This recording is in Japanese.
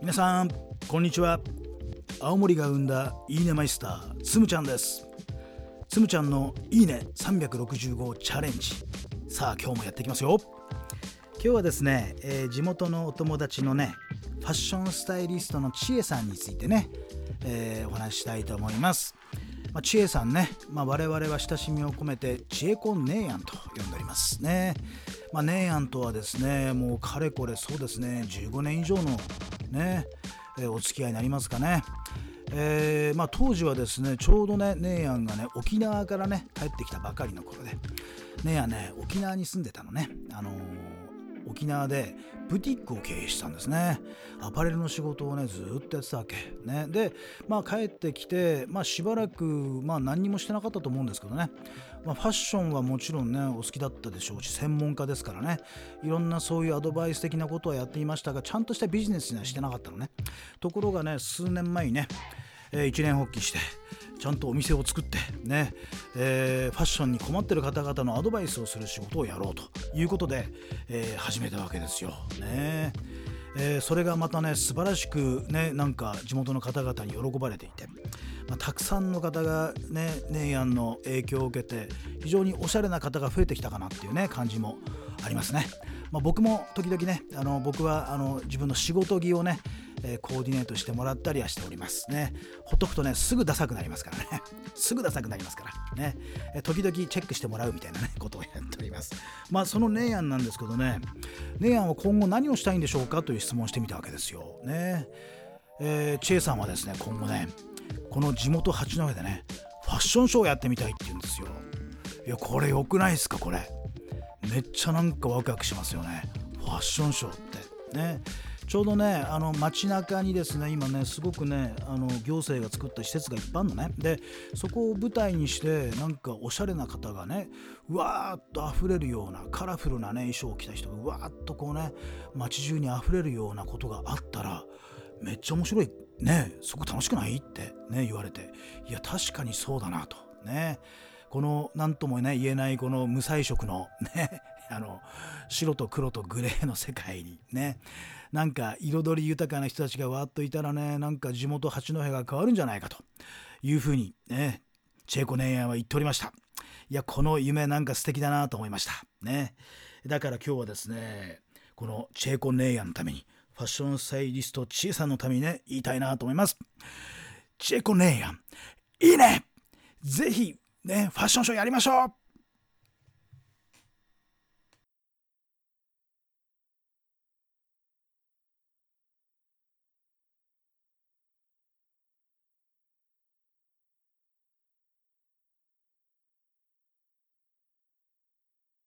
皆さんこんにちは。青森が生んだいいねマイスターつむちゃんです。つむちゃんのいいね365チャレンジ。さあ今日もやっていきますよ。今日はですね、えー地元のお友達のねファッションスタイリストのちえさんについてね、えーお話したいと思います。まあ、ちえさんね、まあ、我々は親しみを込めてちえこんねえやんと呼んでおりますね。まあ、ねえやんとはですね、もうかれこれそうですね、15年以上のね、えーお付き合いになりますかね。えーまあ、当時はですね、ちょうどね、ねえやんがね、沖縄からね、帰ってきたばかりの頃で、ねえやんね、沖縄に住んでたのね。あのー沖縄でブティックを経営したんですね。アパレルの仕事をねずっとやってたわけ。ね。でまあ帰ってきてまあしばらくまあ何にもしてなかったと思うんですけどね、まあ、ファッションはもちろんねお好きだったでしょうし専門家ですからね。いろんなそういうアドバイス的なことはやっていましたがちゃんとしたビジネスにはしてなかったのね。ところがね数年前にね、えー一年発起してちゃんとお店を作ってね、えーファッションに困ってる方々のアドバイスをする仕事をやろうということで、えー始めたわけですよ。ねえーそれがまたね素晴らしくねなんか地元の方々に喜ばれていて、まあ、たくさんの方がねネイアンの影響を受けて非常におしゃれな方が増えてきたかなっていうね感じもありますね。まあ、僕も時々ねあの僕はあの自分の仕事着をねえーコーディネートしてもらったりはしておりますね。ほっとくとね、すぐダサくなりますからね。すぐダサくなりますからね。えー時々チェックしてもらうみたいなね、ことをやっております。まあ、そのネイアンなんですけどね、ネイアンは今後何をしたいんでしょうかという質問をしてみたわけですよ。ね。えー、チエさんはですね、今後ね、この地元八戸でね、ファッションショーをやってみたいって言うんですよ。いや、これ良くないですか、これ。めっちゃなんかワクワクしますよねファッションショーってねちょうどねあの街中にですね今ねすごくねあの行政が作った施設がいっぱいあるのね。でそこを舞台にしてなんかおしゃれな方がねうわーっと溢れるようなカラフルなね衣装を着た人がうわーっとこうね街中に溢れるようなことがあったらめっちゃ面白い。ねそこ楽しくない？ってね言われて。いや確かにそうだなと。ね。この何ともね言えないこの無彩色のねあの白と黒とグレーの世界にね。なんか彩り豊かな人たちがわっといたらねなんか地元八戸が変わるんじゃないかというふうにね。チェコネイヤンは言っておりました。いやこの夢なんか素敵だなと思いました。ね。だから今日はですねこのチェコネイヤンのためにファッションスタイリストチエさんのためにね言いたいなと思います。チェコネイヤンいいね！ぜひねファッションショーやりましょう！